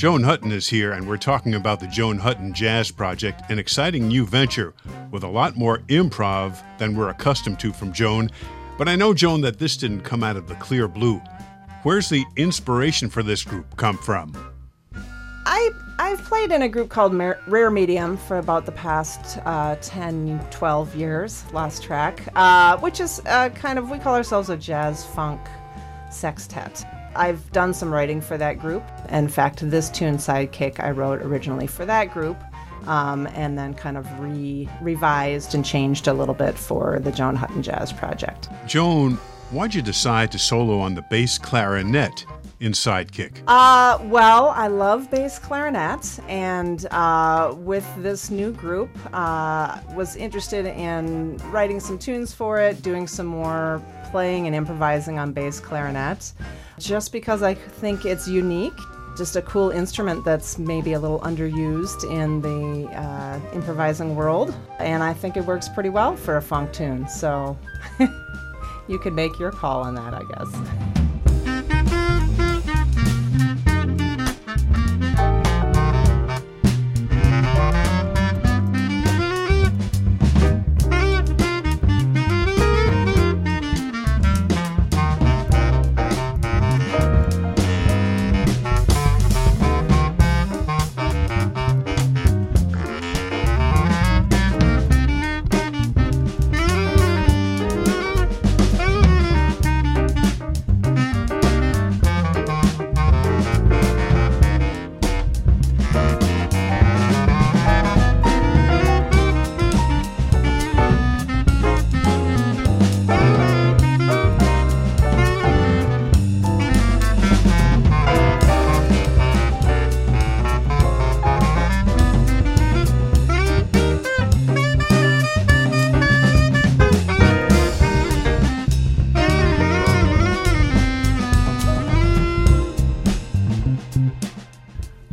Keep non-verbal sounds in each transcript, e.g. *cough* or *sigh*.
Joan Hutton is here, and we're talking about the Joan Hutton Jazz Project, an exciting new venture with a lot more improv than we're accustomed to from Joan. But I know, Joan, that this didn't come out of the clear blue. Where's the inspiration for this group come from? I, I've played in a group called Mer- Rare Medium for about the past uh, 10, 12 years, Lost Track, uh, which is uh, kind of, we call ourselves a jazz funk sextet. I've done some writing for that group. In fact, this tune Sidekick I wrote originally for that group. Um, and then kind of re- revised and changed a little bit for the Joan Hutton Jazz Project. Joan, why'd you decide to solo on the bass clarinet in Sidekick? Uh, well, I love bass clarinet, and uh, with this new group, uh, was interested in writing some tunes for it, doing some more playing and improvising on bass clarinet just because I think it's unique. Just a cool instrument that's maybe a little underused in the uh, improvising world, and I think it works pretty well for a funk tune. So *laughs* you could make your call on that, I guess.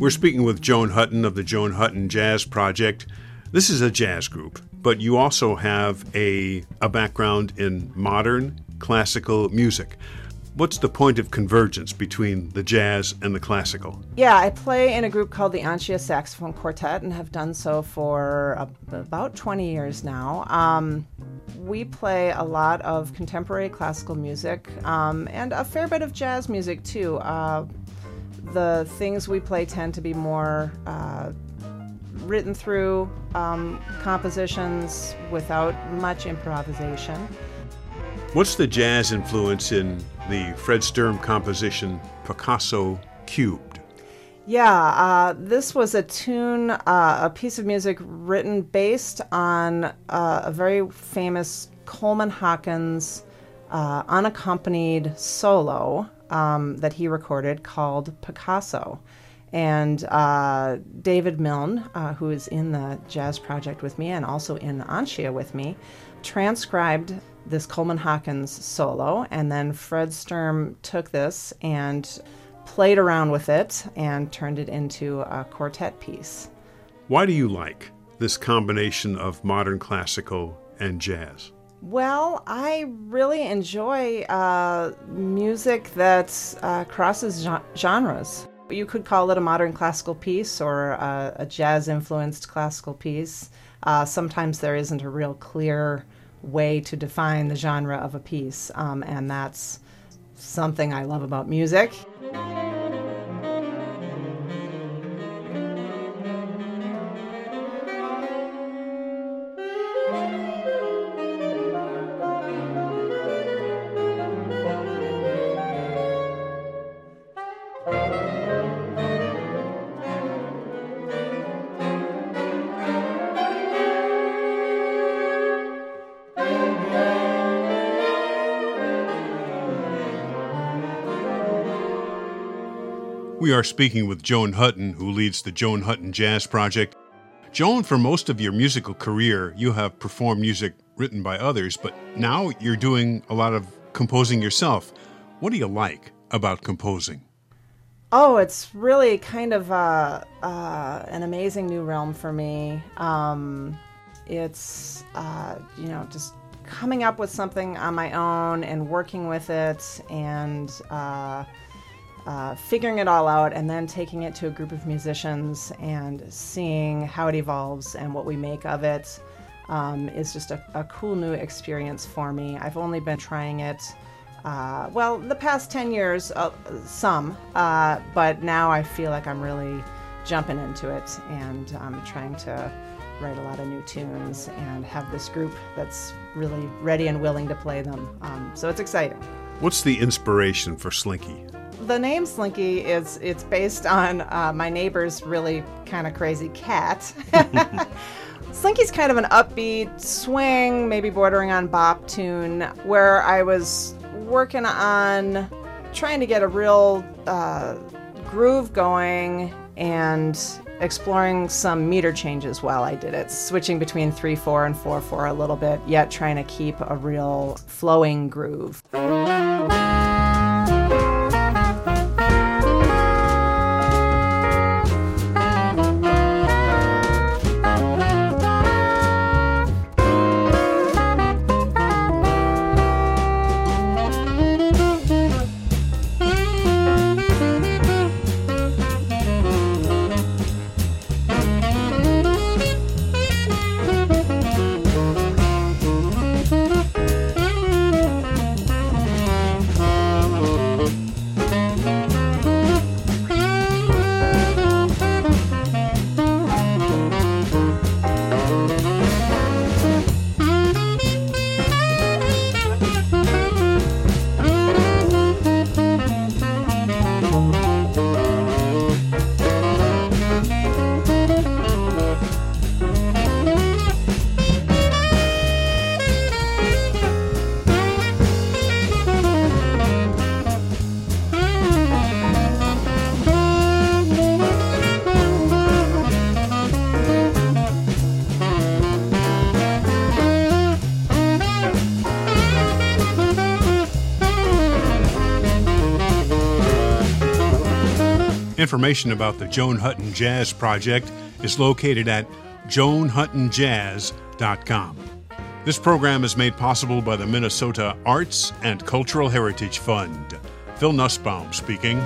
We're speaking with Joan Hutton of the Joan Hutton Jazz Project. This is a jazz group, but you also have a, a background in modern classical music. What's the point of convergence between the jazz and the classical? Yeah, I play in a group called the Ancia Saxophone Quartet and have done so for about 20 years now. Um, we play a lot of contemporary classical music um, and a fair bit of jazz music too. Uh, the things we play tend to be more uh, written through um, compositions without much improvisation. What's the jazz influence in the Fred Sturm composition Picasso Cubed? Yeah, uh, this was a tune, uh, a piece of music written based on uh, a very famous Coleman Hawkins uh, unaccompanied solo um, that he recorded called Picasso. And uh, David Milne, uh, who is in the jazz project with me and also in Ancia with me, transcribed this Coleman Hawkins solo. And then Fred Sturm took this and played around with it and turned it into a quartet piece. Why do you like this combination of modern classical and jazz? Well, I really enjoy uh, music that uh, crosses genres. You could call it a modern classical piece or a, a jazz influenced classical piece. Uh, sometimes there isn't a real clear way to define the genre of a piece, um, and that's something I love about music. We are speaking with Joan Hutton, who leads the Joan Hutton Jazz Project. Joan, for most of your musical career, you have performed music written by others, but now you're doing a lot of composing yourself. What do you like about composing? Oh, it's really kind of uh, uh, an amazing new realm for me. Um, it's, uh, you know, just coming up with something on my own and working with it and uh, figuring it all out and then taking it to a group of musicians and seeing how it evolves and what we make of it um, is just a, a, cool new experience for me. I've only been trying it, uh, well, the past 10 years, uh, some, uh, but now I feel like I'm really jumping into it and I'm trying to write a lot of new tunes and have this group that's really ready and willing to play them. Um, so it's exciting. What's the inspiration for Slinky? The name Slinky is it's based on uh, my neighbor's really kind of crazy cat. *laughs* Slinky's kind of an upbeat swing, maybe bordering on bop tune, where I was working on trying to get a real uh, groove going and exploring some meter changes while I did it, switching between 3 4 and 4 4 a little bit, yet trying to keep a real flowing groove. Information about the Joan Hutton Jazz Project is located at joanhuttonjazz.com. This program is made possible by the Minnesota Arts and Cultural Heritage Fund. Phil Nusbaum speaking.